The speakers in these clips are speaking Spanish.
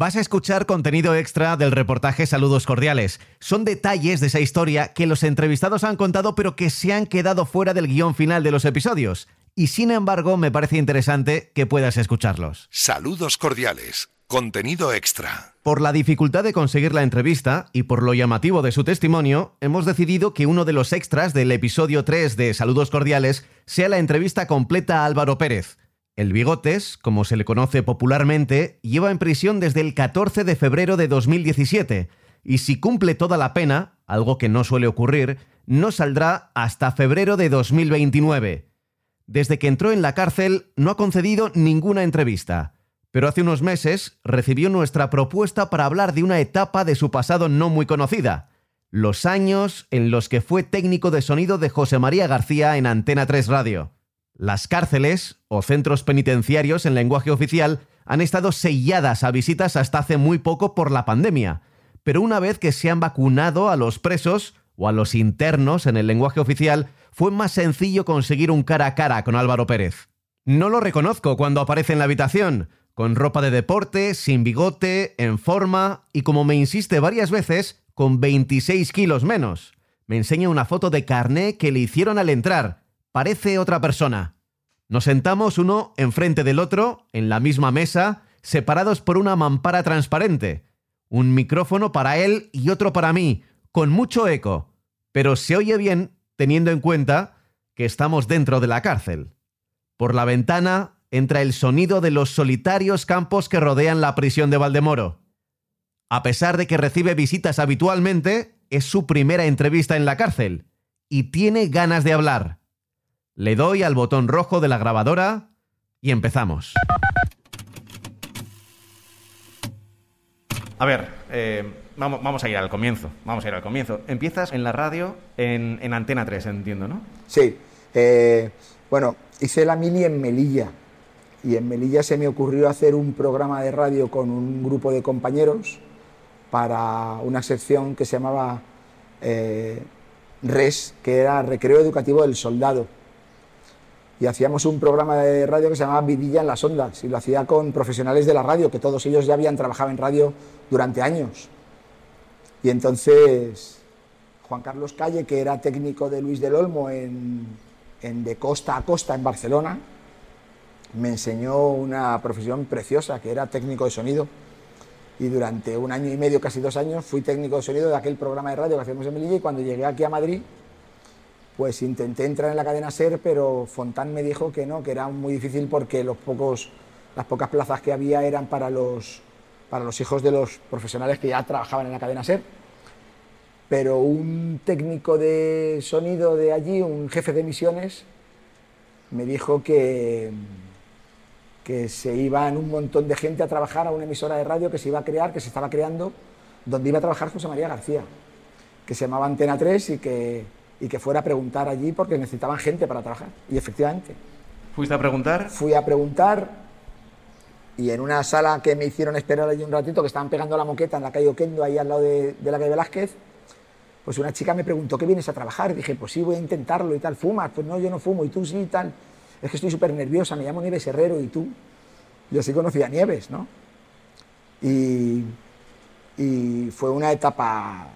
Vas a escuchar contenido extra del reportaje Saludos Cordiales. Son detalles de esa historia que los entrevistados han contado pero que se han quedado fuera del guion final de los episodios. Y sin embargo me parece interesante que puedas escucharlos. Saludos Cordiales. Contenido extra. Por la dificultad de conseguir la entrevista y por lo llamativo de su testimonio, hemos decidido que uno de los extras del episodio 3 de Saludos Cordiales sea la entrevista completa a Álvaro Pérez. El Bigotes, como se le conoce popularmente, lleva en prisión desde el 14 de febrero de 2017 y si cumple toda la pena, algo que no suele ocurrir, no saldrá hasta febrero de 2029. Desde que entró en la cárcel no ha concedido ninguna entrevista pero hace unos meses recibió nuestra propuesta para hablar de una etapa de su pasado no muy conocida, los años en los que fue técnico de sonido de José María García en Antena 3 Radio. Las cárceles, o centros penitenciarios en lenguaje oficial, han estado selladas a visitas hasta hace muy poco por la pandemia, pero una vez que se han vacunado a los presos o a los internos en el lenguaje oficial, fue más sencillo conseguir un cara a cara con Álvaro Pérez. No lo reconozco cuando aparece en la habitación, con ropa de deporte, sin bigote, en forma y como me insiste varias veces, con 26 kilos menos. Me enseña una foto de carné que le hicieron al entrar. Parece otra persona. Nos sentamos uno enfrente del otro, en la misma mesa, separados por una mampara transparente. Un micrófono para él y otro para mí, con mucho eco. Pero se oye bien teniendo en cuenta que estamos dentro de la cárcel. Por la ventana entra el sonido de los solitarios campos que rodean la prisión de Valdemoro. A pesar de que recibe visitas habitualmente, es su primera entrevista en la cárcel y tiene ganas de hablar. Le doy al botón rojo de la grabadora y empezamos. A ver, eh, vamos, a ir al comienzo. Vamos a ir al comienzo. Empiezas en la radio en, Antena 3, entiendo, ¿no? Sí. Eh, bueno, hice la mili en Melilla y en Melilla se me ocurrió hacer un programa de radio con un grupo de compañeros para una sección que se llamaba eh, RES, que era Recreo Educativo del Soldado. Y hacíamos un programa de radio que se llamaba Vidilla en las Ondas, y lo hacía con profesionales de la radio, que todos ellos ya habían trabajado en radio durante años. Y entonces Juan Carlos Calle, que era técnico de Luis del Olmo en, en De Costa a Costa en Barcelona, me enseñó una profesión preciosa, que era técnico de sonido. Y durante un año y medio, casi dos años, fui técnico de sonido de aquel programa de radio que hacíamos en Melilla. Y cuando llegué aquí a Madrid, pues intenté entrar en la cadena SER, pero Fontán me dijo que no, que era muy difícil porque los pocos, las pocas plazas que había eran para los, para los hijos de los profesionales que ya trabajaban en la cadena SER. Pero un técnico de sonido de allí, un jefe de emisiones, me dijo que, que se iban un montón de gente a trabajar a una emisora de radio que se iba a crear, que se estaba creando, donde iba a trabajar José María García, que se llamaba Antena 3 y que, y que fuera a preguntar allí porque necesitaban gente para trabajar. Y efectivamente. ¿Fuiste a preguntar? Fui a preguntar y en una sala que me hicieron esperar allí un ratito, que estaban pegando la moqueta en la calle Oquendo, ahí al lado de, de la calle Velázquez, pues una chica me preguntó, ¿qué vienes a trabajar? Y dije, pues sí, voy a intentarlo y tal. ¿Fumas? Pues no, yo no fumo. ¿Y tú sí y tal? es que estoy súper nerviosa, me llamo Nieves Herrero y tú. Y así conocí a Nieves, ¿no? Y, y fue una etapa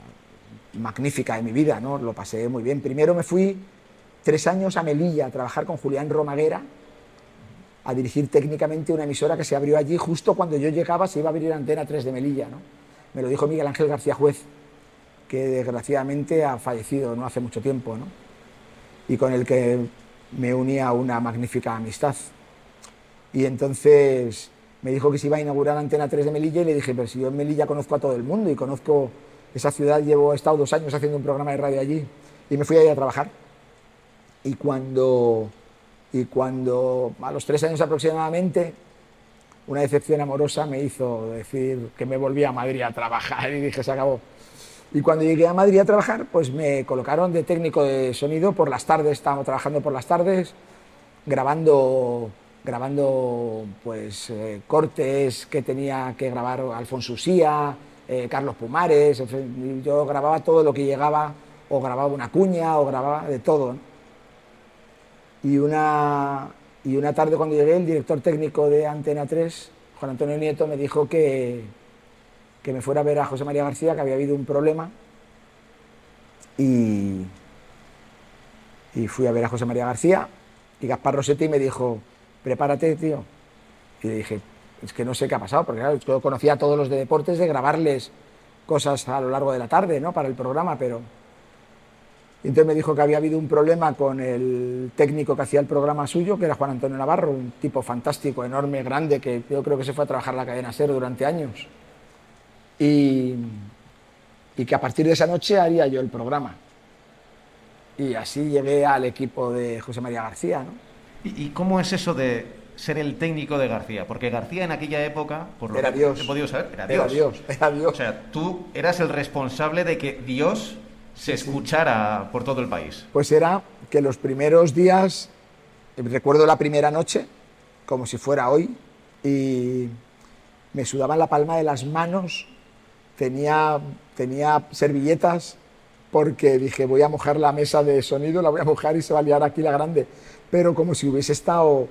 magnífica de mi vida, ¿no? Lo pasé muy bien. Primero me fui tres años a Melilla a trabajar con Julián Romaguera, a dirigir técnicamente una emisora que se abrió allí justo cuando yo llegaba, se iba a abrir Antena 3 de Melilla, ¿no? Me lo dijo Miguel Ángel García Juez, que desgraciadamente ha fallecido no hace mucho tiempo, ¿no? Y con el que me unía una magnífica amistad. Y entonces me dijo que se iba a inaugurar Antena 3 de Melilla y le dije, pero si yo en Melilla conozco a todo el mundo y conozco esa ciudad, llevo, he estado dos años haciendo un programa de radio allí y me fui ahí a trabajar. Y cuando, y cuando a los tres años aproximadamente, una decepción amorosa me hizo decir que me volvía a Madrid a trabajar y dije, se acabó. Y cuando llegué a Madrid a trabajar, pues me colocaron de técnico de sonido por las tardes, estábamos trabajando por las tardes, grabando, grabando pues, eh, cortes que tenía que grabar Alfonso Usía, eh, Carlos Pumares, yo grababa todo lo que llegaba, o grababa una cuña, o grababa de todo. Y, una, y una tarde cuando llegué, el director técnico de Antena 3, Juan Antonio Nieto, me dijo que, que me fuera a ver a José María García, que había habido un problema. Y, y fui a ver a José María García y Gaspar Rossetti me dijo, prepárate, tío. Y le dije, es que no sé qué ha pasado, porque claro, yo conocía a todos los de deportes de grabarles cosas a lo largo de la tarde, ¿no? Para el programa, pero... Entonces me dijo que había habido un problema con el técnico que hacía el programa suyo, que era Juan Antonio Navarro, un tipo fantástico, enorme, grande, que yo creo que se fue a trabajar la cadena SER durante años. Y, y que a partir de esa noche haría yo el programa. Y así llegué al equipo de José María García. ¿no? ¿Y, cómo es eso de ser el técnico de García? Porque García en aquella época, por lo era que Dios. he podido saber, era Dios. Era Dios, era Dios. O sea, tú eras el responsable de que Dios se escuchara por todo el país. Pues era que los primeros días, recuerdo la primera noche, como si fuera hoy, y me sudaban la palma de las manos, tenía, tenía servilletas porque dije, voy a mojar la mesa de sonido, la voy a mojar y se va a liar aquí la grande. Pero como si hubiese estado,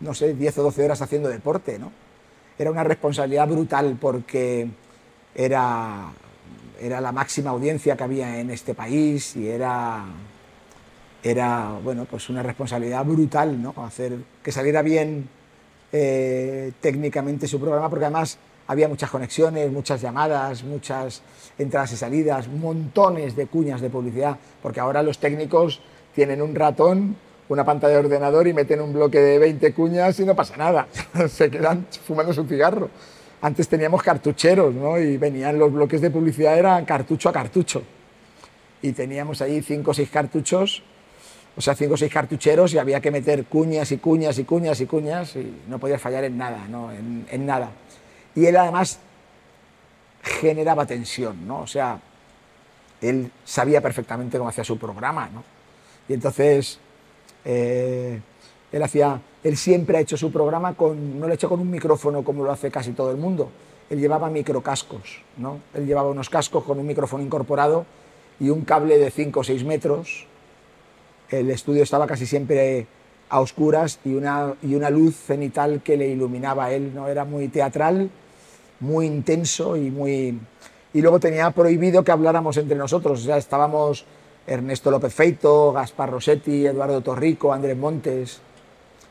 no sé, 10 o 12 horas haciendo deporte, ¿no? Era una responsabilidad brutal porque era, era la máxima audiencia que había en este país y era, era bueno, pues una responsabilidad brutal, ¿no? Hacer que saliera bien eh, técnicamente su programa, porque además había muchas conexiones, muchas llamadas, muchas entradas y salidas, montones de cuñas de publicidad, porque ahora los técnicos tienen un ratón, una pantalla de ordenador y meten un bloque de 20 cuñas y no pasa nada, se quedan fumando su cigarro. Antes teníamos cartucheros, ¿no? Y venían los bloques de publicidad, eran cartucho a cartucho. Y teníamos ahí cinco o seis cartuchos, o sea, cinco o seis cartucheros y había que meter cuñas y cuñas y cuñas y cuñas y no podías fallar en nada, ¿no? En nada y él además generaba tensión, ¿no? O sea, él sabía perfectamente cómo hacía su programa, ¿no? Y entonces eh, él hacía, él siempre ha hecho su programa con, no lo ha hecho con un micrófono como lo hace casi todo el mundo. Él llevaba microcascos, ¿no? Él llevaba unos cascos con un micrófono incorporado y un cable de 5 o 6 metros. El estudio estaba casi siempre a oscuras y una, y una luz cenital que le iluminaba a él, ¿no? Era muy teatral, muy intenso y muy... Y luego tenía prohibido que habláramos entre nosotros, o sea, estábamos Ernesto López Feito, Gaspar Rossetti, Eduardo Torrico, Andrés Montes,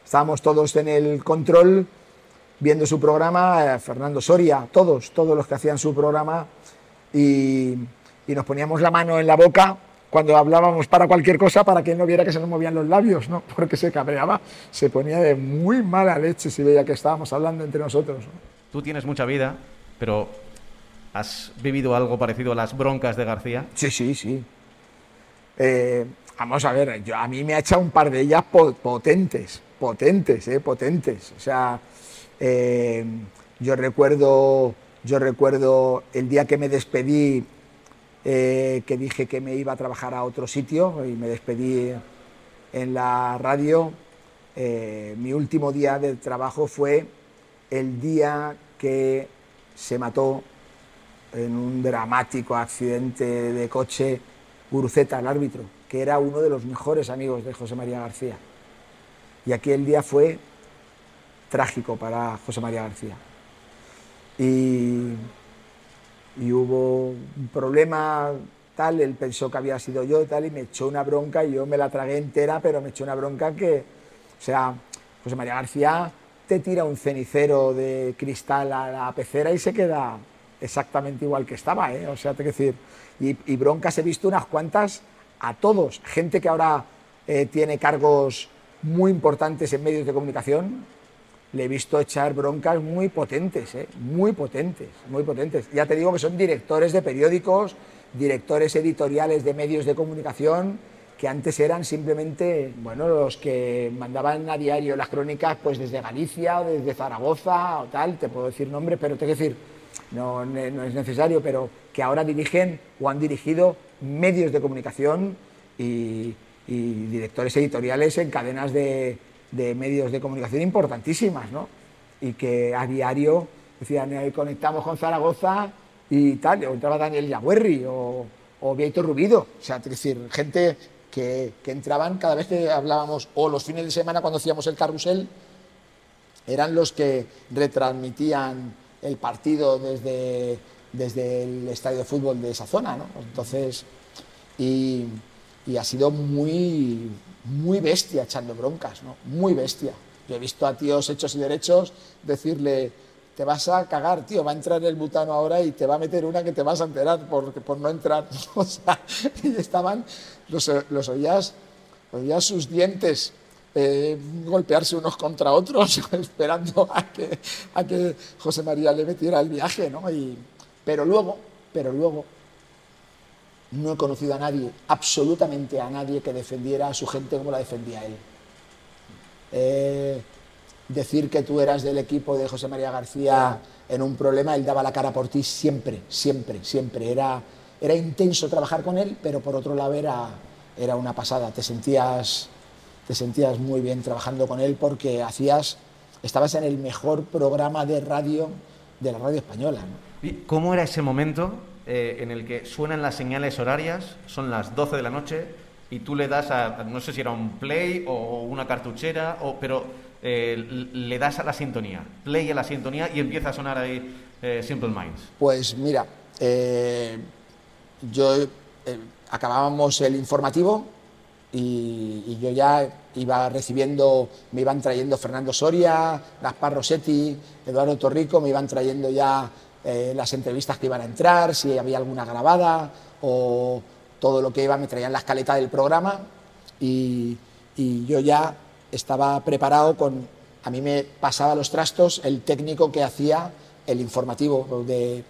estábamos todos en el control viendo su programa, eh, Fernando Soria, todos, todos los que hacían su programa y, y nos poníamos la mano en la boca cuando hablábamos para cualquier cosa para que él no viera que se nos movían los labios, ¿no? porque se cabreaba, se ponía de muy mala leche si veía que estábamos hablando entre nosotros. Tú tienes mucha vida, pero ¿has vivido algo parecido a las broncas de García? Sí, sí, sí. Eh, vamos a ver, yo, a mí me ha echado un par de ellas potentes, potentes, eh, potentes. O sea, eh, yo recuerdo, yo recuerdo el día que me despedí que dije que me iba a trabajar a otro sitio y me despedí en la radio. Mi último día de trabajo fue el día que se mató en un dramático accidente de coche Guruceta, el árbitro, que era uno de los mejores amigos de José María García. Y aquel día fue trágico para José María García. Y y hubo un problema tal, él pensó que había sido yo tal y me echó una bronca y yo me la tragué entera, pero me echó una bronca que, o sea, José María García te tira un cenicero de cristal a la pecera y se queda exactamente igual que estaba, ¿eh? o sea, te que decir, y, broncas he visto unas cuantas a todos, gente que ahora eh, tiene cargos muy importantes en medios de comunicación, le he visto echar broncas muy potentes, ¿eh? muy potentes, muy potentes. Ya te digo que son directores de periódicos, directores editoriales de medios de comunicación, que antes eran simplemente, bueno, los que mandaban a diario las crónicas, pues desde Galicia desde Zaragoza o tal, te puedo decir nombres, pero te quiero decir, no, no es necesario, pero que ahora dirigen o han dirigido medios de comunicación y, directores editoriales en cadenas de, medios de comunicación importantísimas, ¿no? Y que a diario decían, eh, conectamos con Zaragoza y tal, o entraba Daniel Yagüerri o, o Vieito Rubido, o sea, es decir, gente que, que, entraban cada vez que hablábamos, o los fines de semana cuando hacíamos el carrusel, eran los que retransmitían el partido desde, desde el estadio de fútbol de esa zona, ¿no? Entonces, y, ha sido muy, muy bestia echando broncas, ¿no? Muy bestia. Yo he visto a tíos hechos y derechos decirle, te vas a cagar, tío, va a entrar el butano ahora y te va a meter una que te vas a enterar por, por no entrar. O sea, y estaban, los, los oías, oías sus dientes eh, golpearse unos contra otros, esperando a que, a que José María le metiera el viaje, ¿no? Y, pero luego, pero luego, no he conocido a nadie, absolutamente a nadie que defendiera a su gente como la defendía él. Eh, decir que tú eras del equipo de José María García en un problema, él daba la cara por ti siempre, siempre, siempre. Era, era intenso trabajar con él, pero por otro lado era, era una pasada. Te sentías, te sentías muy bien trabajando con él porque hacías, estabas en el mejor programa de radio de la radio española. ¿Cómo era ese momento eh, en el que suenan las señales horarias, son las 12 de la noche, y tú le das a, no sé si era un play o una cartuchera, o, pero eh, le das a la sintonía, play a la sintonía y empieza a sonar ahí eh, Simple Minds? Pues mira, yo acabábamos el informativo y, yo ya iba recibiendo, me iban trayendo Fernando Soria, Gaspar Rossetti, Eduardo Torrico, me iban trayendo ya las entrevistas que iban a entrar, si había alguna grabada o todo lo que iba, me traían la escaleta del programa y, y yo ya estaba preparado con, a mí me pasaba los trastos el técnico que hacía el informativo de,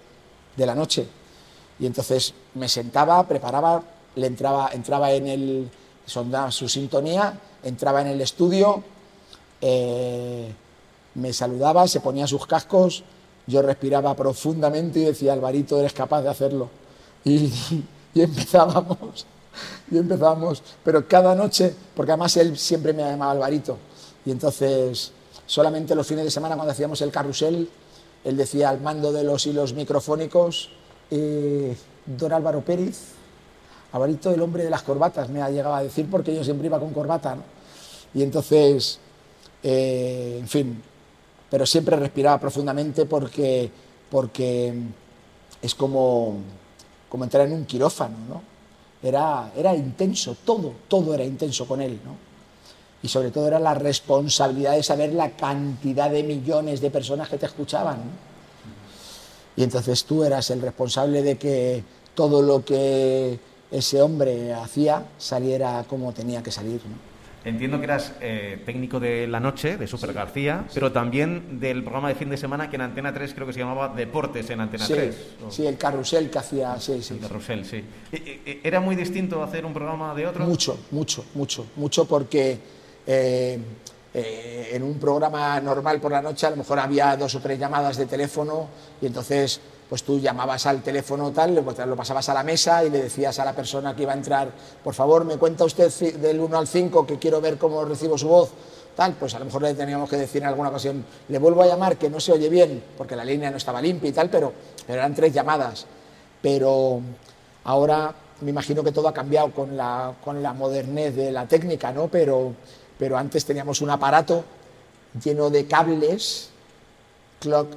de la noche. Y entonces me sentaba, preparaba, le entraba, entraba en el, sondaba su sintonía, entraba en el estudio, eh, me saludaba, se ponía sus cascos, yo respiraba profundamente y decía, Alvarito, eres capaz de hacerlo. Y, empezábamos y empezamos, pero cada noche, porque además él siempre me llamaba Alvarito, y entonces solamente los fines de semana cuando hacíamos el carrusel, él decía al mando de los hilos microfónicos, eh, don Álvaro Pérez, Alvarito el hombre de las corbatas, me ha llegado a decir porque yo siempre iba con corbata, y entonces, eh, en fin, pero siempre respiraba profundamente porque, porque es como, como entrar en un quirófano, ¿no? era, era intenso, todo, todo era intenso con él, ¿no? Y sobre todo era la responsabilidad de saber la cantidad de millones de personas que te escuchaban. Y entonces tú eras el responsable de que todo lo que ese hombre hacía saliera como tenía que salir. ¿no? Entiendo que eras eh, técnico de la noche, de Super García, pero también del programa de fin de semana que en Antena 3 creo que se llamaba Deportes en Antena 3. Sí, el carrusel que hacía, sí, sí. El carrusel, sí. Eh, eh, ¿Era muy distinto hacer un programa de otro? Mucho, mucho, mucho, mucho porque en un programa normal por la noche a lo mejor había dos o tres llamadas de teléfono y entonces pues tú llamabas al teléfono tal, lo pasabas a la mesa y le decías a la persona que iba a entrar, por favor, me cuenta usted del 1 al 5 que quiero ver cómo recibo su voz, tal, pues a lo mejor le teníamos que decir en alguna ocasión, le vuelvo a llamar que no se oye bien, porque la línea no estaba limpia y tal, pero, pero eran tres llamadas. Pero ahora me imagino que todo ha cambiado con la, con la modernez de la técnica, ¿no? Pero, pero antes teníamos un aparato lleno de cables Clock,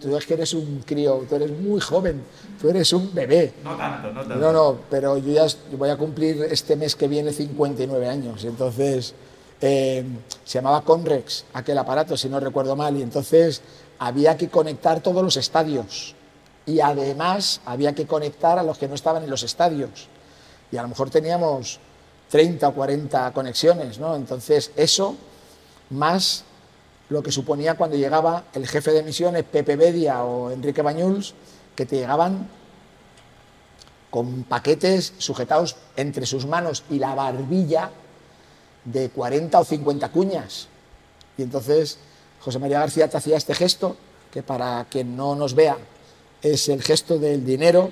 tú es que eres un crío, tú eres muy joven, tú eres un bebé. No tanto, no tanto. No, no, pero yo ya voy a cumplir este mes que viene 59 años. Entonces, eh, se llamaba Conrex, aquel aparato, si no recuerdo mal, y entonces había que conectar todos los estadios. Y además había que conectar a los que no estaban en los estadios. Y a lo mejor teníamos 30 o 40 conexiones, ¿no? Entonces, eso más lo que suponía cuando llegaba el jefe de misiones, Pepe Bedia o Enrique Bañuls, que te llegaban con paquetes sujetados entre sus manos y la barbilla de 40 o 50 cuñas. Y entonces José María García te hacía este gesto, que para quien no nos vea es el gesto del dinero,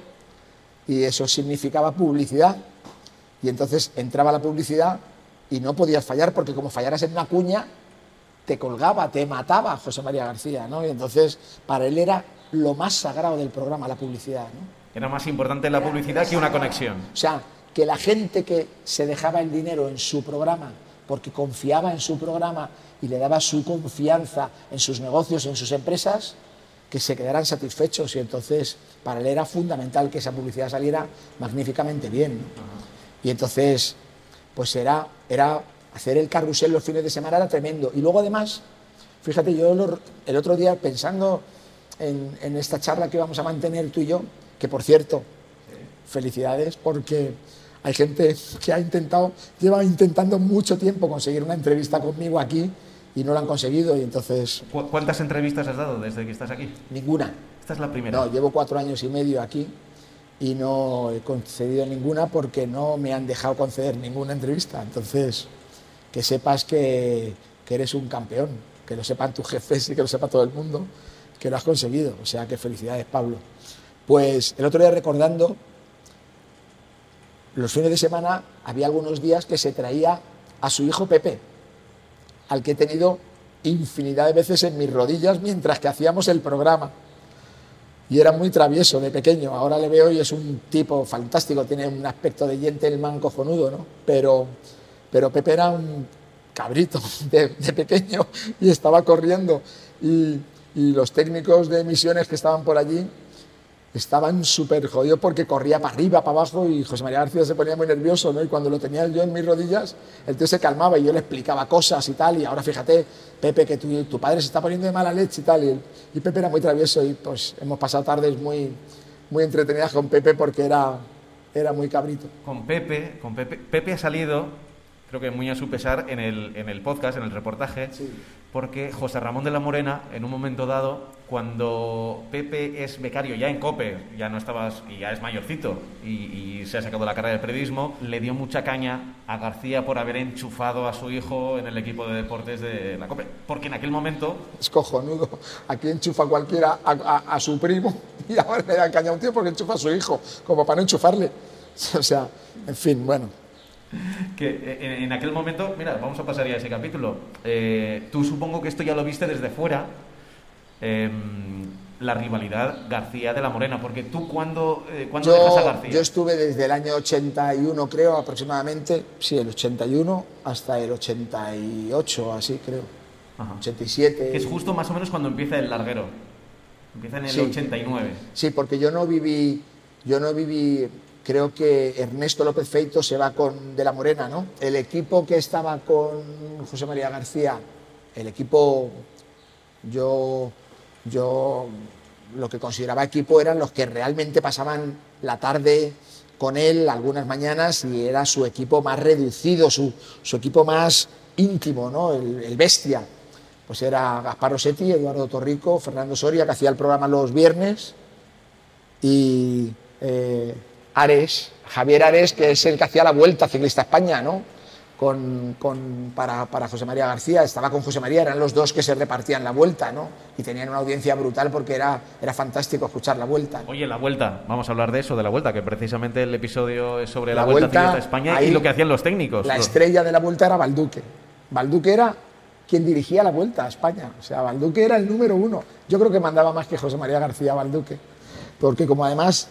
y eso significaba publicidad. Y entonces entraba la publicidad y no podías fallar, porque como fallaras en una cuña, te colgaba, te mataba José María García, ¿no? Y entonces para él era lo más sagrado del programa, la publicidad, ¿no? Era más importante la publicidad que una conexión. O sea, que la gente que se dejaba el dinero en su programa porque confiaba en su programa y le daba su confianza en sus negocios, en sus empresas, que se quedaran satisfechos y entonces para él era fundamental que esa publicidad saliera magníficamente bien. Y entonces, pues era, era hacer el carrusel los fines de semana era tremendo. Y luego además, fíjate, yo el otro día pensando en, en esta charla que vamos a mantener tú y yo, que por cierto, felicidades porque hay gente que ha intentado, lleva intentando mucho tiempo conseguir una entrevista conmigo aquí y no lo han conseguido y entonces... ¿Cuántas entrevistas has dado desde que estás aquí? Ninguna. Esta es la primera. No, llevo cuatro años y medio aquí y no he concedido ninguna porque no me han dejado conceder ninguna entrevista. Entonces, que sepas que, que eres un campeón, que lo sepan tus jefes y que lo sepa todo el mundo, que lo has conseguido. O sea, que felicidades, Pablo. Pues el otro día recordando, los fines de semana había algunos días que se traía a su hijo Pepe, al que he tenido infinidad de veces en mis rodillas mientras que hacíamos el programa. Y era muy travieso de pequeño. Ahora le veo y es un tipo fantástico, tiene un aspecto de gentleman cojonudo, ¿no? Pero, pero Pepe era un cabrito de, pequeño y estaba corriendo. Y, y los técnicos de emisiones que estaban por allí estaban súper jodidos porque corría para arriba, para abajo y José María García se ponía muy nervioso, ¿no? Y cuando lo tenía yo en mis rodillas, el tío se calmaba y yo le explicaba cosas y tal, y ahora fíjate, Pepe, que tu, padre se está poniendo de mala leche y tal, y, Pepe era muy travieso y pues hemos pasado tardes muy, muy entretenidas con Pepe porque era, era muy cabrito. Con Pepe, con Pepe, Pepe ha salido, creo que muy a su pesar, en el, en el podcast, en el reportaje, porque José Ramón de la Morena, en un momento dado, cuando Pepe es becario ya en COPE, ya no estabas, y ya es mayorcito, y, se ha sacado la carrera de periodismo, le dio mucha caña a García por haber enchufado a su hijo en el equipo de deportes de la COPE. Porque en aquel momento... Es cojonudo. Aquí enchufa cualquiera a, su primo y ahora le da caña a un tío porque enchufa a su hijo, como para no enchufarle. O sea, en fin, bueno. Que eh, en, aquel momento, mira, vamos a pasar ya a ese capítulo. Eh, tú supongo que esto ya lo viste desde fuera, Em, la rivalidad García de la Morena, porque tú cuando, eh, dejas a García. Yo estuve desde el año 81, creo, aproximadamente, sí, el 81 hasta el 88, así creo. 87. Que es justo más o menos cuando empieza el larguero. Empieza en el 89. Sí, porque yo no viví, yo no viví, creo que Ernesto López Feito se va con de la Morena, ¿no? El equipo que estaba con José María García, el equipo, yo yo lo que consideraba equipo eran los que realmente pasaban la tarde con él algunas mañanas y era su equipo más reducido, su, equipo más íntimo, ¿no? el, bestia. Pues era Gaspar Rossetti, Eduardo Torrico, Fernando Soria, que hacía el programa los viernes, y eh, Ares, Javier Ares, que es el que hacía la Vuelta Ciclista España, ¿no? con, con, para, para, José María García, estaba con José María, eran los dos que se repartían la vuelta, ¿no? Y tenían una audiencia brutal porque era, era fantástico escuchar la vuelta. Oye, la vuelta, vamos a hablar de eso, de la vuelta, que precisamente el episodio es sobre la, vuelta, a España y lo que hacían los técnicos. La estrella de la vuelta era Balduque. Balduque era quien dirigía la vuelta a España, o sea, Balduque era el número uno. Yo creo que mandaba más que José María García Balduque, porque como además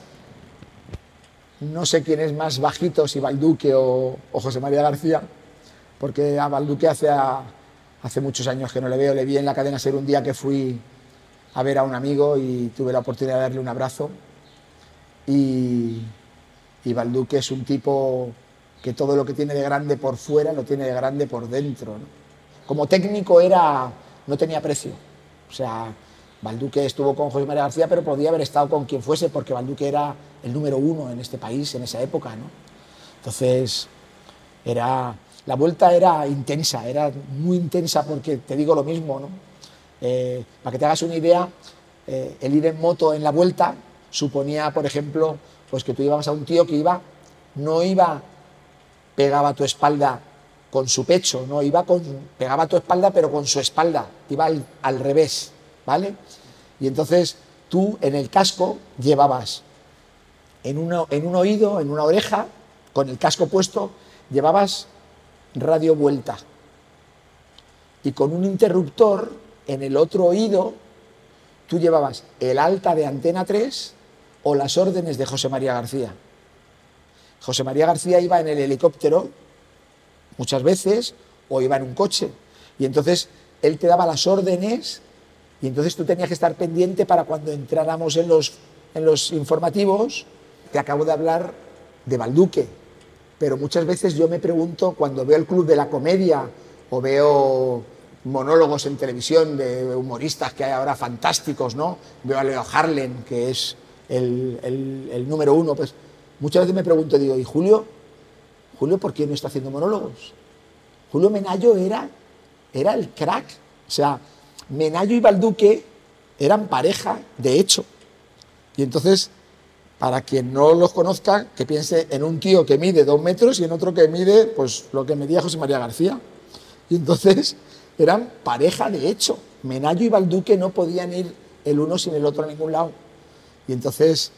no sé quién es más bajito, si Balduque o, José María García, porque a Balduque hace, hace muchos años que no le veo, le vi en la cadena ser un día que fui a ver a un amigo y tuve la oportunidad de darle un abrazo. Y, y Balduque es un tipo que todo lo que tiene de grande por fuera lo tiene de grande por dentro. Como técnico era, no tenía precio. O sea, Balduque estuvo con José María García, pero podía haber estado con quien fuese, porque Balduque era el número uno en este país en esa época. ¿no? Entonces, era, la vuelta era intensa, era muy intensa porque te digo lo mismo. ¿no? Eh, para que te hagas una idea, eh, el ir en moto en la vuelta suponía, por ejemplo, pues que tú ibas a un tío que iba, no iba, pegaba tu espalda con su pecho, no iba con, pegaba tu espalda, pero con su espalda, iba al revés ¿vale? Y entonces tú en el casco llevabas en, en un oído, en una oreja, con el casco puesto, llevabas radio vuelta. Y con un interruptor en el otro oído, tú llevabas el alta de antena 3 o las órdenes de José María García. José María García iba en el helicóptero muchas veces o iba en un coche. Y entonces él te daba las órdenes Y entonces tú tenías que estar pendiente para cuando entráramos en los, en los informativos, te acabo de hablar de Balduque, pero muchas veces yo me pregunto, cuando veo el Club de la Comedia o veo monólogos en televisión de humoristas que hay ahora fantásticos, ¿no? Veo a Leo Harlem, que es el, el, el número uno, pues muchas veces me pregunto, digo, ¿y Julio? Julio, ¿por qué no está haciendo monólogos? Julio Menayo era, era el crack. O sea, Menayo y Balduque eran pareja, de hecho. Y entonces, para quien no los conozca, que piense en un tío que mide dos metros y en otro que mide, pues, lo que medía José María García. Y entonces, eran pareja, de hecho. Menayo y Balduque no podían ir el uno sin el otro a ningún lado. Y entonces,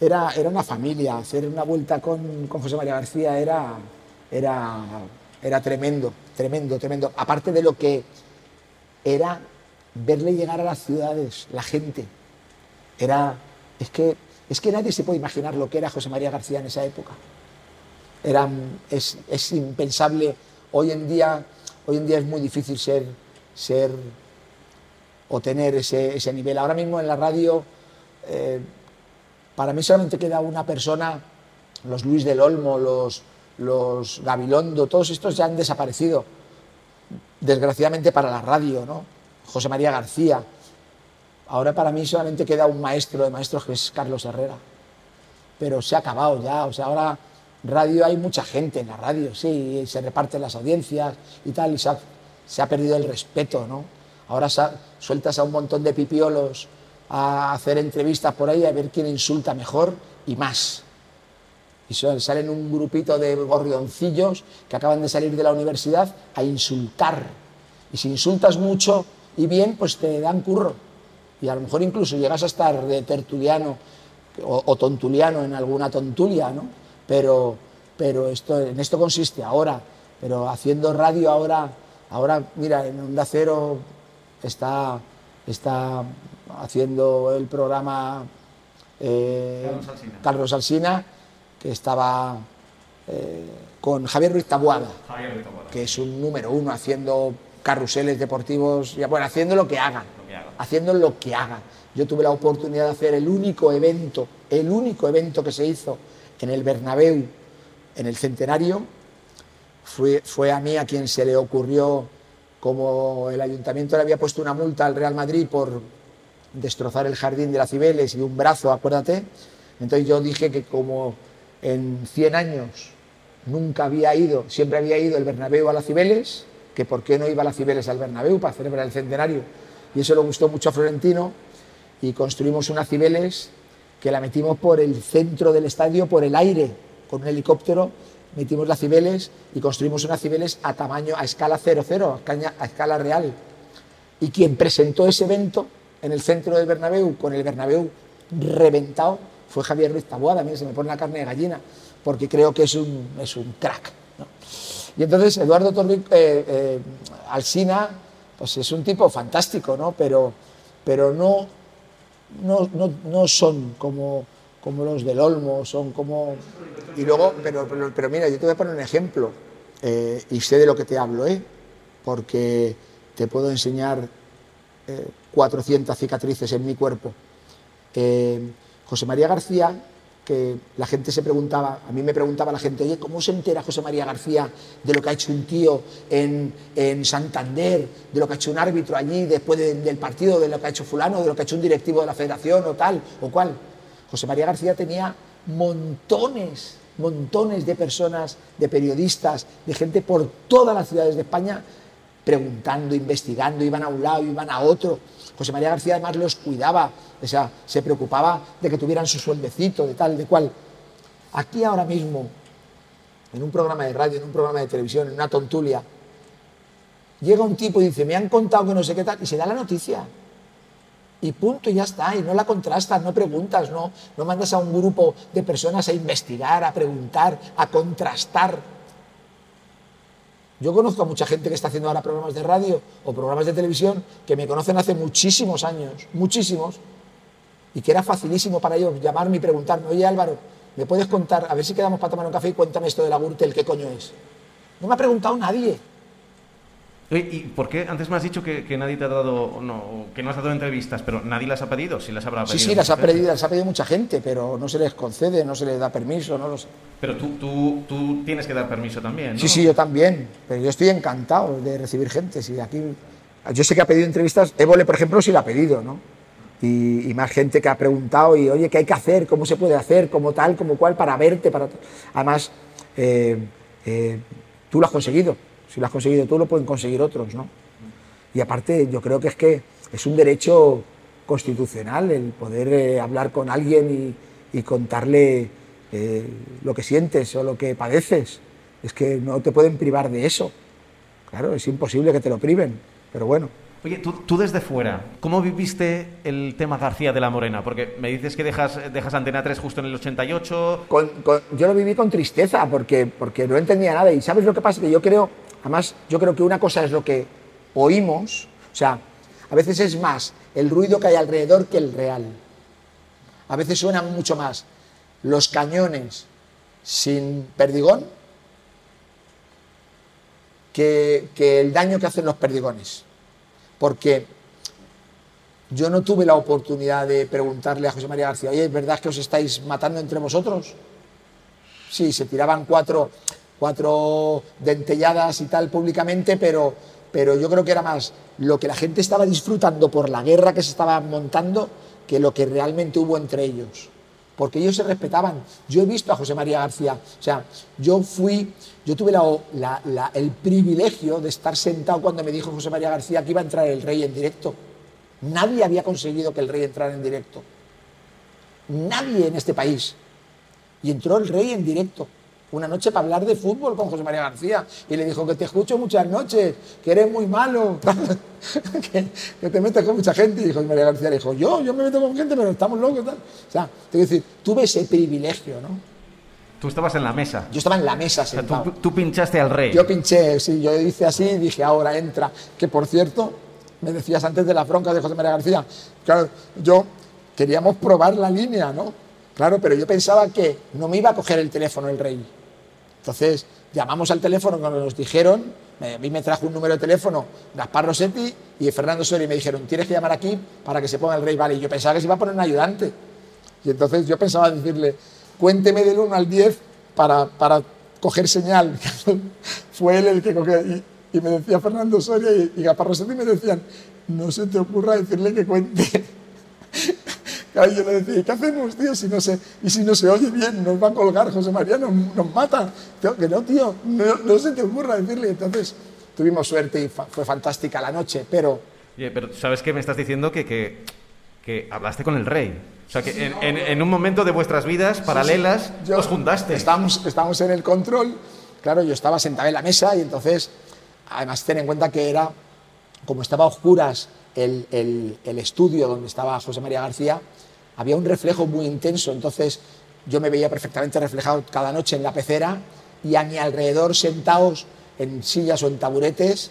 era, era una familia. Hacer una vuelta con, con José María García era, era, era tremendo, tremendo, tremendo. Aparte de lo que era verle llegar a las ciudades, la gente. Era, es que, es que nadie se puede imaginar lo que era José María García en esa época. Era, es, impensable. Hoy en día, hoy en día es muy difícil ser, ser o tener ese, ese nivel. Ahora mismo en la radio, eh, para mí solamente queda una persona, los Luis del Olmo, los, los Gabilondo, todos estos ya han desaparecido, desgraciadamente para la radio, ¿no? José María García. Ahora para mí solamente queda un maestro de maestros que es Carlos Herrera. Pero se ha acabado ya, o sea, ahora radio hay mucha gente en la radio, sí, se reparten las audiencias y tal, y se ha, perdido el respeto, ¿no? Ahora sueltas a un montón de pipiolos a hacer entrevistas por ahí a ver quién insulta mejor y más. Y salen un grupito de gorrioncillos que acaban de salir de la universidad a insultar. Y si insultas mucho y bien, pues te dan curro. Y a lo mejor incluso llegas a estar de tertuliano o, o tontuliano en alguna tontulia, ¿no? Pero, pero esto, en esto consiste ahora. Pero haciendo radio ahora, ahora mira, en Onda Cero está, está haciendo el programa eh, Carlos Alsina. Que estaba eh, con Javier Ruiz Javier Rito Boada. que es un número uno haciendo carruseles deportivos, bueno, haciendo lo que hagan, Lo que hagan. haciendo lo que hagan. Yo tuve la oportunidad de hacer el único evento, el único evento que se hizo en el Bernabéu, en el centenario, fue, fue a mí a quien se le ocurrió, como el ayuntamiento le había puesto una multa al Real Madrid por destrozar el jardín de la Cibeles y un brazo, acuérdate. Entonces yo dije que como en 100 años nunca había ido, siempre había ido el Bernabéu a la Cibeles, que por qué no iba a la Cibeles al Bernabéu para celebrar el centenario. Y eso le gustó mucho a Florentino y construimos una Cibeles que la metimos por el centro del estadio, por el aire, con un helicóptero, metimos la Cibeles y construimos una Cibeles a tamaño, a escala 00, a escala- real. Y quien presentó ese evento en el centro del Bernabéu, con el Bernabéu reventado, fue Javier Ruiz Taboada. Mira, se me pone la carne de gallina, porque creo que es un, es un crack. Y entonces Eduardo Torri, eh, eh, Alsina, pues es un tipo fantástico, ¿no? Pero, pero no, no, no, no son como, como los del Olmo, son como... Y luego, pero, pero, mira, yo te voy a poner un ejemplo, eh, y sé de lo que te hablo, ¿eh? Porque te puedo enseñar eh, 400 cicatrices en mi cuerpo. Eh, José María García, que la gente se preguntaba, a mí me preguntaba la gente, oye, ¿cómo se entera José María García de lo que ha hecho un tío en, en Santander, de lo que ha hecho un árbitro allí después de- del partido, de lo que ha hecho fulano, de lo que ha hecho un directivo de la federación o tal o cual? José María García tenía montones, montones de personas, de periodistas, de gente por todas las ciudades de España preguntando, investigando, iban a un lado, iban a otro. José María García además los cuidaba, o sea, se preocupaba de que tuvieran su sueldecito, de tal, de cual. Aquí ahora mismo, en un programa de radio, en un programa de televisión, en una tontulia, llega un tipo y dice, me han contado que no sé qué tal, y se da la noticia. Y punto, y ya está, y no la contrastas, no preguntas, no, no mandas a un grupo de personas a investigar, a preguntar, a contrastar. Yo conozco a mucha gente que está haciendo ahora programas de radio o programas de televisión que me conocen hace muchísimos años, muchísimos, y que era facilísimo para ellos llamarme y preguntarme, oye Álvaro, ¿me puedes contar, a ver si quedamos para tomar un café y cuéntame esto de la Gürtel, qué coño es? No me ha preguntado nadie. ¿Y por qué? Antes me has dicho que, nadie te ha dado, no, que no has dado entrevistas, pero nadie las ha pedido, si las habrá pedido. Sí, sí, las ha pedido, las ha pedido mucha gente, pero no se les concede, no se les da permiso, no lo sé. Pero tú, tú, tú tienes que dar permiso también, ¿no? Sí, sí, yo también, pero yo estoy encantado de recibir gente. Si aquí, yo sé que ha pedido entrevistas, Évole, por ejemplo, sí la ha pedido, ¿no? Y, más gente que ha preguntado y, oye, ¿qué hay que hacer? ¿Cómo se puede hacer? ¿Cómo tal? ¿Cómo cual? Para verte, para... Además, eh, eh, tú lo has conseguido. Si lo has conseguido tú, lo pueden conseguir otros, ¿no? Y aparte, yo creo que es que es un derecho constitucional el poder eh, hablar con alguien y, contarle eh, lo que sientes o lo que padeces. Es que no te pueden privar de eso. Claro, es imposible que te lo priven, pero bueno. Oye, tú, desde fuera, ¿cómo viviste el tema García de la Morena? Porque me dices que dejas, dejas Antena 3 justo en el 88. yo lo viví con tristeza porque, porque no entendía nada. Y ¿sabes lo que pasa? Que yo creo, además, yo creo que una cosa es lo que oímos, o sea, a veces es más el ruido que hay alrededor que el real. A veces suenan mucho más los cañones sin perdigón que, el daño que hacen los perdigones. Porque yo no tuve la oportunidad de preguntarle a José María García, oye, ¿es verdad que os estáis matando entre vosotros? Sí, se tiraban cuatro, cuatro dentelladas y tal públicamente, pero pero yo creo que era más lo que la gente estaba disfrutando por la guerra que se estaba montando que lo que realmente hubo entre ellos. Porque ellos se respetaban. Yo he visto a José María García, o sea, yo fui, yo tuve el privilegio de estar sentado cuando me dijo José María García que iba a entrar el rey en directo. Nadie había conseguido que el rey entrara en directo. Nadie en este país. Y entró el rey en directo una noche para hablar de fútbol con José María García y le dijo que te escucho muchas noches, que eres muy malo, que, te metes con mucha gente. Y José María García le dijo, yo, yo me meto con gente, pero estamos locos. Tal. O sea, te decir, tuve ese privilegio, ¿no? Tú estabas en la mesa. Yo estaba en la mesa sentado. tú, pinchaste al rey. Yo pinché, sí, yo hice así y dije, ahora entra. Que por cierto, me decías antes de la bronca de José María García, claro, yo queríamos probar la línea, ¿no? Claro, pero yo pensaba que no me iba a coger el teléfono el rey. Entonces llamamos al teléfono cuando nos dijeron, a mí me trajo un número de teléfono Gaspar Rossetti y Fernando Soria y me dijeron, tienes que llamar aquí para que se ponga el rey vale. Yo pensaba que se iba a poner un ayudante. Y entonces yo pensaba decirle, cuénteme del 1 al 10 para, para coger señal. Fue él el que cogió. Y, me decía Fernando Soria y, y Gaspar Rossetti me decían, no se te ocurra decirle que cuente yo le decía, ¿qué hacemos, tío? Si no se, y si no se oye bien, nos va a colgar José María, nos, mata. que no, tío, no, se te ocurra decirle. Entonces, tuvimos suerte y fue fantástica la noche, pero... pero ¿sabes qué me estás diciendo? Que, que, hablaste con el rey. O sea, que en, un momento de vuestras vidas paralelas os juntaste. Estábamos, estábamos en el control, claro, yo estaba sentado en la mesa y entonces, además, ten en cuenta que era, como estaba a oscuras el, el estudio donde estaba José María García, había un reflejo muy intenso, entonces yo me veía perfectamente reflejado cada noche en la pecera y a mi alrededor sentados en sillas o en taburetes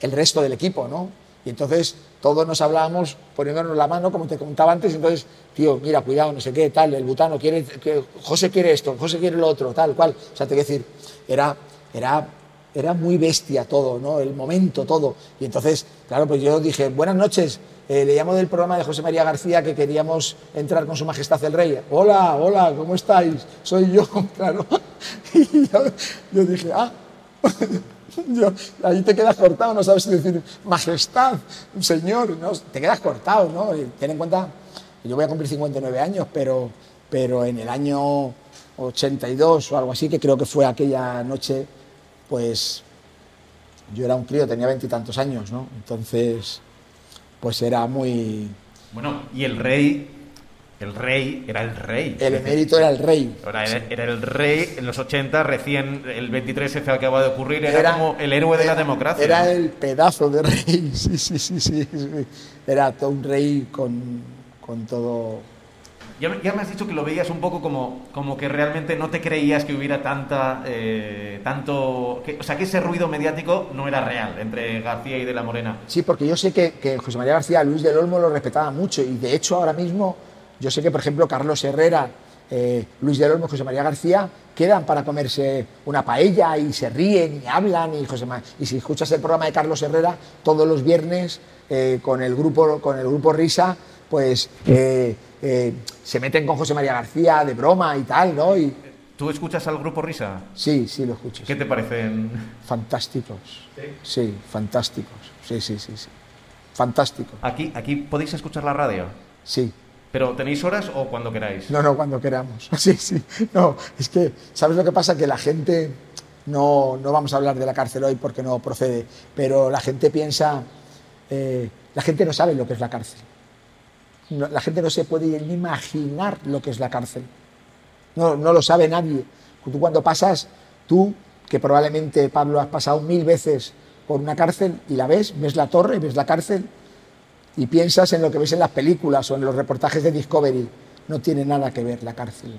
el resto del equipo, ¿no? Y entonces todos nos hablábamos poniéndonos la mano, como te contaba antes, entonces, tío, mira, cuidado, no sé qué, tal, el butano quiere, que, José quiere esto, José quiere lo otro, tal, cual. O sea, te quiero decir, era, era, era muy bestia todo, ¿no? El momento, todo. Y entonces, claro, pues yo dije, buenas noches, eh, le llamo del programa de José María García que queríamos entrar con su majestad el rey. Hola, hola, ¿cómo estáis? Soy yo, claro. Y yo, dije, ah, ahí te quedas cortado, no sabes decir majestad, señor, ¿no? te quedas cortado, ¿no? ten en cuenta, yo voy a cumplir 59 años, pero, pero en el año 82 o algo así, que creo que fue aquella noche, pues yo era un crío, tenía veintitantos años, ¿no? Entonces pues era muy... Bueno, y el rey, el rey era el rey. El emérito era el rey. Era, el rey en los 80, recién el 23 f acaba de ocurrir, era, como el héroe de la democracia. Era el pedazo de rey, sí, sí, sí, sí. Era todo un rey con, con todo ya, me has dicho que lo veías un poco como, como que realmente no te creías que hubiera tanta, eh, tanto, o sea, que ese ruido mediático no era real entre García y de la Morena. Sí, porque yo sé que, que José María García, Luis del Olmo lo respetaba mucho y de hecho ahora mismo yo sé que, por ejemplo, Carlos Herrera eh, Luis del Olmo José María García quedan para comerse una paella y se ríen y hablan y José Ma- y si escuchas el programa de Carlos Herrera todos los viernes eh, con el grupo con el grupo Risa pues eh, se meten con José María García de broma y tal no y ¿Tú escuchas al grupo Risa? sí sí lo escucho ¿Qué te parecen? fantásticos sí fantásticos sí sí sí sí fantásticos Aquí, aquí podéis escuchar la radio. sí ¿Pero tenéis horas o cuando queráis? No, no, cuando queramos. Sí, sí. No, es que, ¿sabes lo que pasa? Que la gente, no, no vamos a hablar de la cárcel hoy porque no procede, pero la gente piensa, eh, la gente no sabe lo que es la cárcel. La gente no se puede ni imaginar lo que es la cárcel. No, no lo sabe nadie. Tú cuando pasas, tú, que probablemente, Pablo, has pasado mil veces por una cárcel y la ves, ves la torre, ves la cárcel y piensas en lo que ves en las películas o en los reportajes de Discovery. No tiene nada que ver la cárcel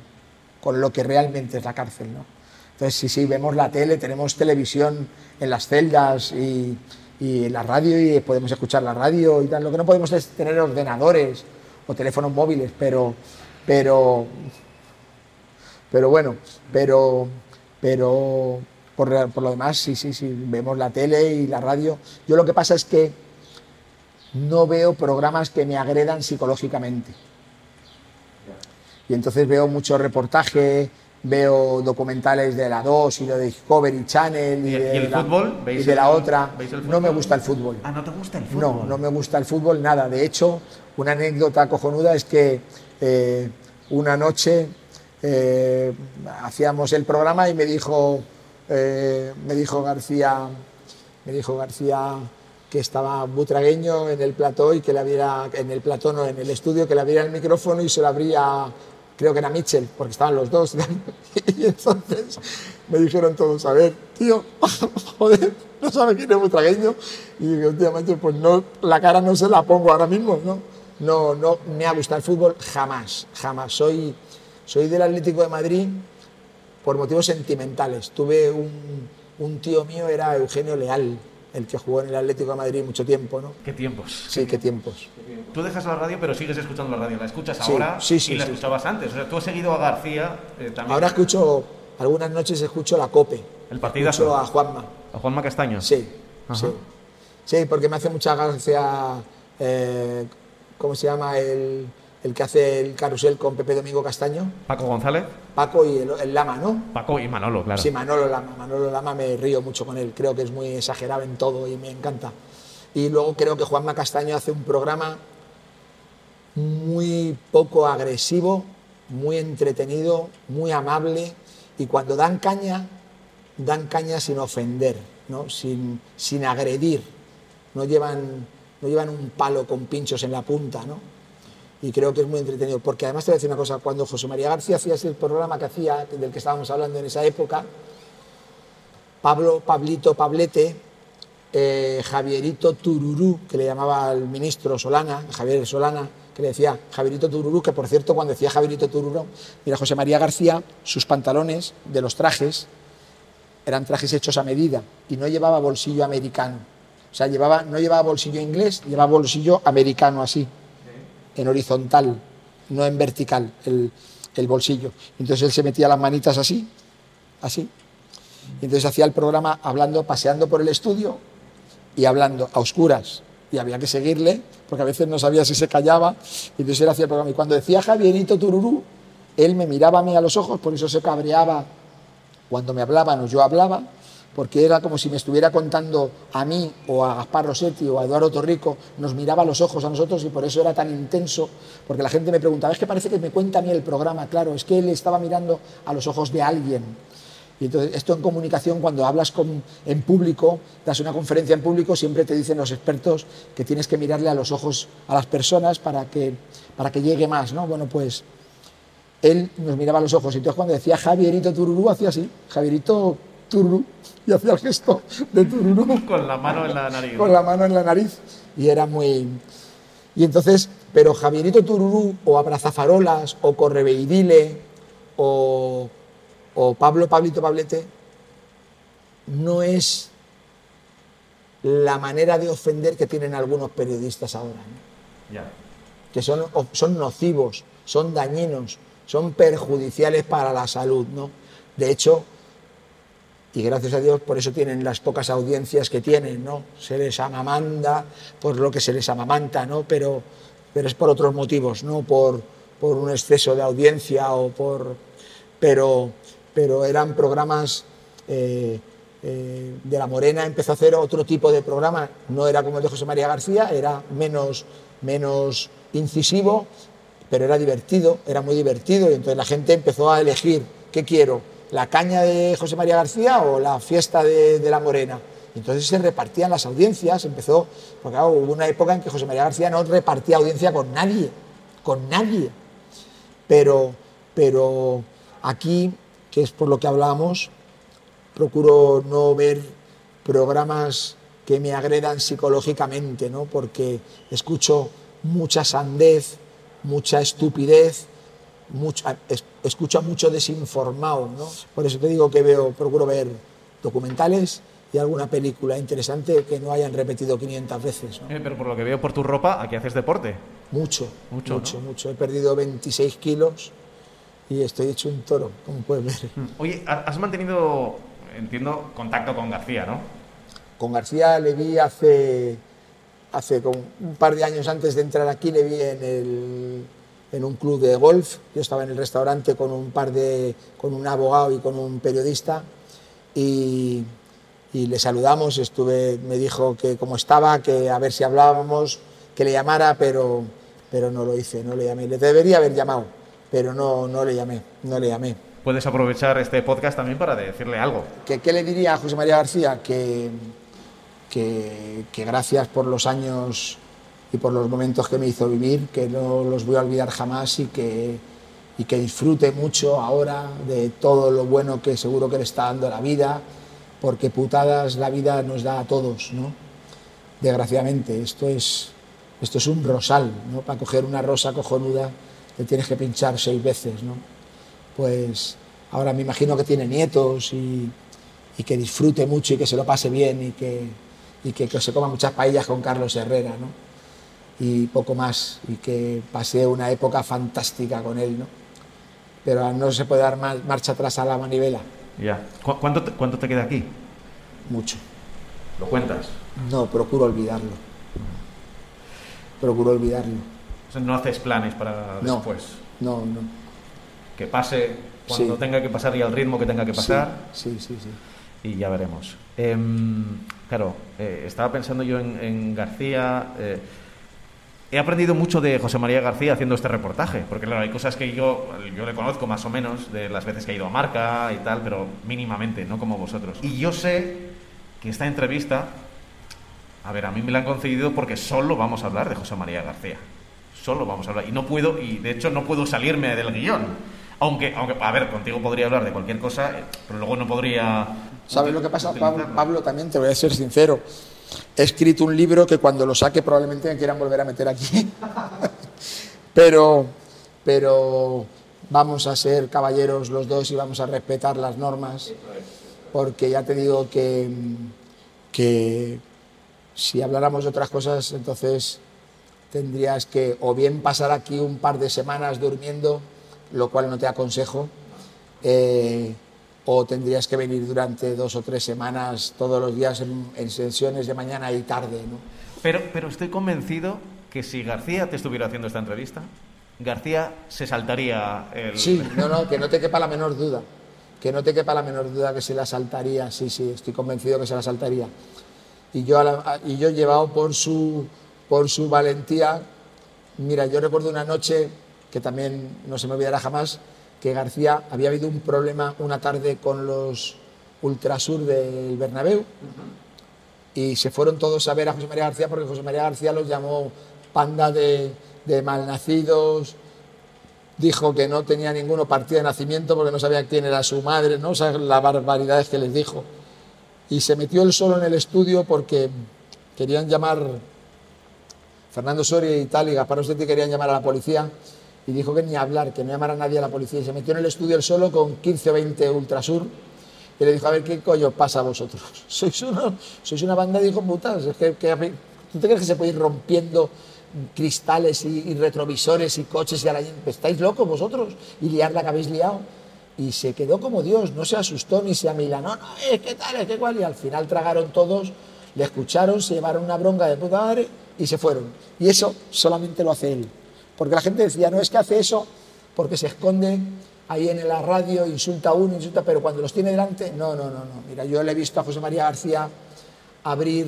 con lo que realmente es la cárcel. ¿no? Entonces, sí, sí, vemos la tele, tenemos televisión en las celdas y, y la radio y podemos escuchar la radio. Lo que no podemos es tener ordenadores o teléfonos móviles, pero, pero, pero bueno, pero, pero por, por lo demás, sí, sí, sí, vemos la tele y la radio. Yo lo que pasa es que no veo programas que me agredan psicológicamente. Y entonces veo mucho reportaje, veo documentales de la 2 y de Discovery Channel y, ¿Y- de, y el la, fútbol? y ¿Veis de la otra. veis el No me gusta el fútbol. Ah, ¿no te gusta el fútbol? No, no me gusta el fútbol nada. De hecho, una anécdota cojonuda es que eh, una noche eh, hacíamos el programa y me dijo, eh, me dijo García, me dijo García que estaba butragueño en el plató y que le abriera, en el plató no, en el estudio, que le abriera el micrófono y se lo abría, creo que era Mitchell, porque estaban los dos. y entonces me dijeron todos, a ver, tío, joder, no sabe quién es butragueño. Y dije, últimamente, pues no, la cara no se la pongo ahora mismo, ¿no? No, no me ha gustado el fútbol jamás, jamás. Soy, soy del Atlético de Madrid por motivos sentimentales. Tuve un, un tío mío, era Eugenio Leal, el que jugó en el Atlético de Madrid mucho tiempo, ¿no? ¿Qué tiempos? Sí, qué tiempos. Tú dejas la radio, pero sigues escuchando la radio. ¿La escuchas Sí, ahora sí, sí, y la escuchabas antes? O sea, tú has seguido a García eh, también. Ahora escucho, algunas noches escucho la COPE. El partidazo. Escucho a Juanma. ¿A Juanma Castaño? Sí, Ajá. sí. Sí, porque me hace mucha gracia, eh, ¿cómo se llama? El, el que hace el carrusel con Pepe Domingo Castaño. Paco González, Paco y el, el Lama, ¿no? Paco y Manolo, claro. Sí, Manolo Lama. Manolo Lama me río mucho con él. Creo que es muy exagerado en todo y me encanta. Y luego creo que Juanma Castaño hace un programa muy poco agresivo, muy entretenido, muy amable. Y cuando dan caña, dan caña sin ofender, ¿no? sin, sin agredir. No llevan, no llevan un palo con pinchos en la punta, ¿no? y creo que es muy entretenido. Porque además te voy a decir una cosa, cuando José María García hacía ese programa que hacía, del que estábamos hablando en esa época, Pablo, Pablito, Pablete, eh, Javierito Tururú, que le llamaba al ministro Solana, Javier Solana, que le decía Javierito Tururú, que por cierto, cuando decía Javierito Tururú, mira, José María García, sus pantalones de los trajes eran trajes hechos a medida y no llevaba bolsillo americano. O sea, llevaba, no llevaba bolsillo inglés, llevaba bolsillo americano así en horizontal, no en vertical, el, bolsillo. Entonces él se metía las manitas así, así. Entonces hacía el programa hablando, paseando por el estudio y hablando a oscuras. Y había que seguirle, porque a veces no sabía si se callaba. Y entonces él hacía el programa. Y cuando decía Javierito Tururú, él me miraba a mí a los ojos, por eso se cabreaba cuando me hablaban o yo hablaba, porque era como si me estuviera contando a mí o a Gaspar Rossetti o a Eduardo Torrico, nos miraba a los ojos a nosotros y por eso era tan intenso, porque la gente me preguntaba, es que parece que me cuenta a mí el programa, claro, es que él estaba mirando a los ojos de alguien. Y entonces esto en comunicación, cuando hablas con, en público, das una conferencia en público, siempre te dicen los expertos que tienes que mirarle a los ojos a las personas para que, para que llegue más, ¿no? Bueno, pues él nos miraba a los ojos y entonces cuando decía Javierito Tururú hacía así, Javierito Tururú, y hacía el gesto de Tururú Con la mano en la nariz. con la mano en la nariz y era muy... Y entonces, pero Javierito Tururú o Abrazafarolas o Correveidile o, o Pablo Pablito Pablete no es la manera de ofender que tienen algunos periodistas ahora, ¿no? Ya. que son, son nocivos, son dañinos, son perjudiciales para la salud, ¿no? De hecho, y gracias a Dios por eso tienen las pocas audiencias que tienen, ¿no? Se les amamanda por lo que se les amamanta, ¿no? Pero, pero es por otros motivos, no por, por un exceso de audiencia o por... Pero, pero eran programas... Eh, eh, de la Morena empezó a hacer otro tipo de programa, no era como el de José María García, era menos, menos incisivo, pero era divertido, era muy divertido y entonces la gente empezó a elegir qué quiero, la caña de José María García o la fiesta de, la Morena. entonces se repartían las audiencias, empezó, porque hubo una época en que José María García no repartía audiencia con nadie, con nadie. Pero, pero aquí, que es por lo que hablábamos, procuro no ver programas que me agredan psicológicamente, ¿no? porque escucho mucha sandez, mucha estupidez, escucho mucho desinformado. ¿no? Por eso te digo que veo, procuro ver documentales y alguna película interesante que no hayan repetido 500 veces. Eh, pero por lo que veo por tu ropa, ¿aquí haces deporte? Mucho, mucho, mucho, mucho. He perdido 26 kilos y estoy hecho un toro, como puedes ver. Oye, has mantenido entiendo, contacto con García, ¿no? Con García le vi hace, hace un par de años antes de entrar aquí, le vi en, el, en un club de golf. Yo estaba en el restaurante con un par de, con un abogado y con un periodista y, y le saludamos. Estuve, me dijo que cómo estaba, que a ver si hablábamos, que le llamara, pero, pero no lo hice, no le llamé. Le debería haber llamado, pero no, no le llamé, no le llamé puedes aprovechar este podcast también para decirle algo. ¿Qué, qué le diría a José María García? Que, que, gracias por los años y por los momentos que me hizo vivir, que no los voy a olvidar jamás y que, y que disfrute mucho ahora de todo lo bueno que seguro que le está dando la vida, porque putadas la vida nos da a todos, ¿no? Desgraciadamente, esto es, esto es un rosal, ¿no? Para coger una rosa cojonuda te tienes que pinchar seis veces, ¿no? pues ahora me imagino que tiene nietos y, que disfrute mucho y que se lo pase bien y que, que, se coma muchas paellas con Carlos Herrera, ¿no? Y poco más, y que pase una época fantástica con él, ¿no? Pero no se puede dar marcha atrás a la manivela. Ya. ¿Cuánto te, ¿Cuánto te queda aquí? Mucho. ¿Lo cuentas? No, procuro olvidarlo. Procuro olvidarlo. no haces planes para después. No, no que pase cuando tenga que pasar y al ritmo que tenga que pasar. Sí, sí, sí. Y ya veremos. Em, claro, eh, estaba pensando yo en, García. Eh, he aprendido mucho de José María García haciendo este reportaje, porque claro, hay cosas que yo, yo le conozco más o menos de las veces que ha ido a Marca y tal, pero mínimamente, no como vosotros. Y yo sé que esta entrevista, a ver, a mí me la han concedido porque solo vamos a hablar de José María García. Solo vamos a hablar. Y no puedo, y de hecho no puedo salirme del guion aunque, aunque, a ver, contigo podría hablar de cualquier cosa, eh, pero luego no podría... ¿Sabes lo que pasa, Pablo, También te voy a ser sincero. He escrito un libro que cuando lo saque probablemente me quieran volver a meter aquí. pero, pero vamos a ser caballeros los dos y vamos a respetar las normas, porque ya te digo que, que si habláramos de otras cosas, entonces tendrías que o bien pasar aquí un par de semanas durmiendo lo cual no te aconsejo. Eh, o tendrías que venir durante dos o tres semanas todos los días en, sesiones de mañana y tarde. ¿no? Pero, pero estoy convencido que si García te estuviera haciendo esta entrevista, García se saltaría el... Sí, no, no, que no te quepa la menor duda. Que no te quepa la menor duda que se la saltaría. Sí, sí, estoy convencido que se la saltaría. Y yo, y yo llevado por su, por su valentía, mira, yo recuerdo una noche que también no se me olvidará jamás, que García había habido un problema una tarde con los Ultrasur del Bernabéu y se fueron todos a ver a José María García porque José María García los llamó panda de, malnacidos, dijo que no tenía ninguno partido de nacimiento porque no sabía quién era su madre, ¿no? O las barbaridades que les dijo. Y se metió él solo en el estudio porque querían llamar, Fernando Soria y tal, y Gaspar Ostetti querían llamar a la policía y dijo que ni hablar, que no llamara a nadie a la policía. Y se metió en el estudio él solo con 15 o 20 Ultrasur y le dijo, a ver, ¿qué coño pasa a vosotros? ¿Sois, uno, sois una banda de hijos putas. Es que, ¿Tú te crees que se puede ir rompiendo cristales y, y retrovisores y coches y a la gente, ¿estáis locos vosotros? Y liar la que habéis liado. Y se quedó como Dios, no se asustó ni se amilanó, no, es que tal, es que cual. Y al final tragaron todos, le escucharon, se llevaron una bronca de puta madre y se fueron. Y eso solamente lo hace él. Porque la gente decía, no es que hace eso porque se esconde ahí en la radio, insulta a uno, insulta, pero cuando los tiene delante, no, no, no, no. Mira, yo le he visto a José María García abrir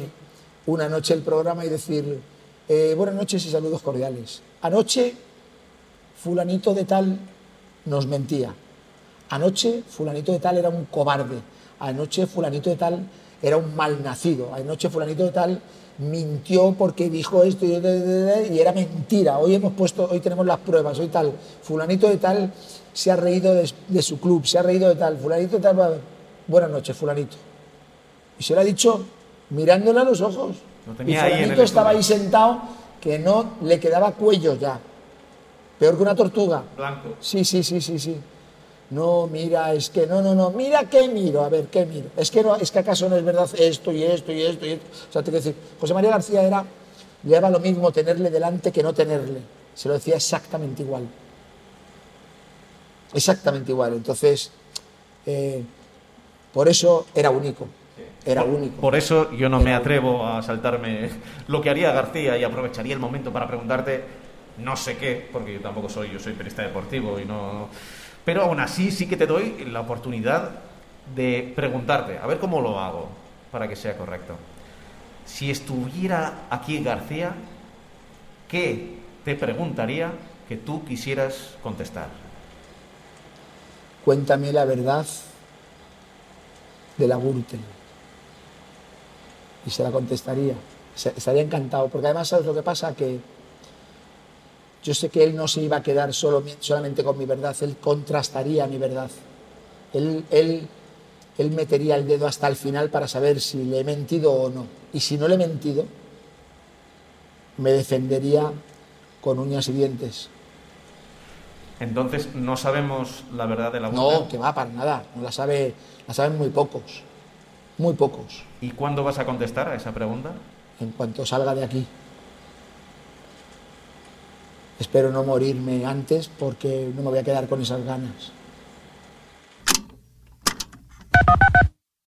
una noche el programa y decir, eh, buenas noches y saludos cordiales. Anoche, fulanito de tal nos mentía. Anoche, fulanito de tal era un cobarde. Anoche, fulanito de tal era un malnacido. Anoche, fulanito de tal mintió porque dijo esto y, y era mentira. Hoy hemos puesto, hoy tenemos las pruebas, hoy tal. Fulanito de tal se ha reído de, de su club, se ha reído de tal. Fulanito de tal, buenas noches, fulanito. Y se lo ha dicho mirándole a los ojos. Y ahí fulanito estaba ahí sentado que no le quedaba cuello ya. Peor que una tortuga. Blanco. Sí, sí, sí, sí, sí. No, mira, es que no, no, no, mira qué miro, a ver, qué miro. Es que no, es que acaso no es verdad esto y esto y esto y esto. O sea, te quiero decir, José María García era, le daba lo mismo tenerle delante que no tenerle. Se lo decía exactamente igual. Exactamente igual. Entonces, eh, por eso era único. Era único. Por eso yo no me atrevo a saltarme lo que haría García y aprovecharía el momento para preguntarte no sé qué, porque yo tampoco soy, yo soy periodista deportivo y no... Pero aún así sí que te doy la oportunidad de preguntarte, a ver cómo lo hago para que sea correcto. Si estuviera aquí García, ¿qué te preguntaría que tú quisieras contestar? Cuéntame la verdad de la Gürtel. Y se la contestaría. Estaría encantado, porque además, ¿sabes lo que pasa? Que yo sé que él no se iba a quedar solo, solamente con mi verdad, él contrastaría mi verdad. Él, él, él metería el dedo hasta el final para saber si le he mentido o no. Y si no le he mentido, me defendería con uñas y dientes. Entonces no sabemos la verdad de la No, Gürtel. que va, para nada. No la, sabe, la saben muy pocos. Muy pocos. ¿Y cuándo vas a contestar a esa pregunta? En cuanto salga de aquí espero no morirme antes porque no me voy a quedar con esas ganas.